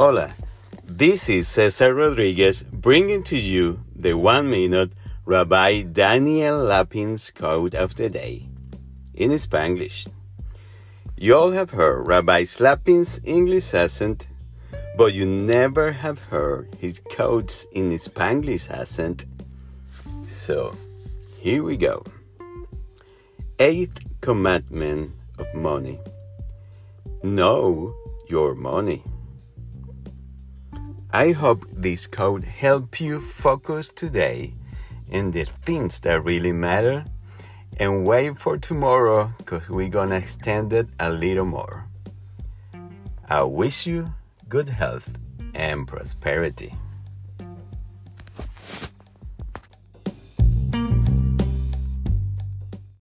Hola, this is Cesar Rodriguez bringing to you the one minute Rabbi Daniel Lapin's quote of the day in Spanglish. You all have heard Rabbi Lapin's English accent, but you never have heard his quotes in Spanglish accent. So, here we go. Eighth commandment of money. Know your money. I hope this code help you focus today in the things that really matter and wait for tomorrow because we're gonna extend it a little more. I wish you good health and prosperity.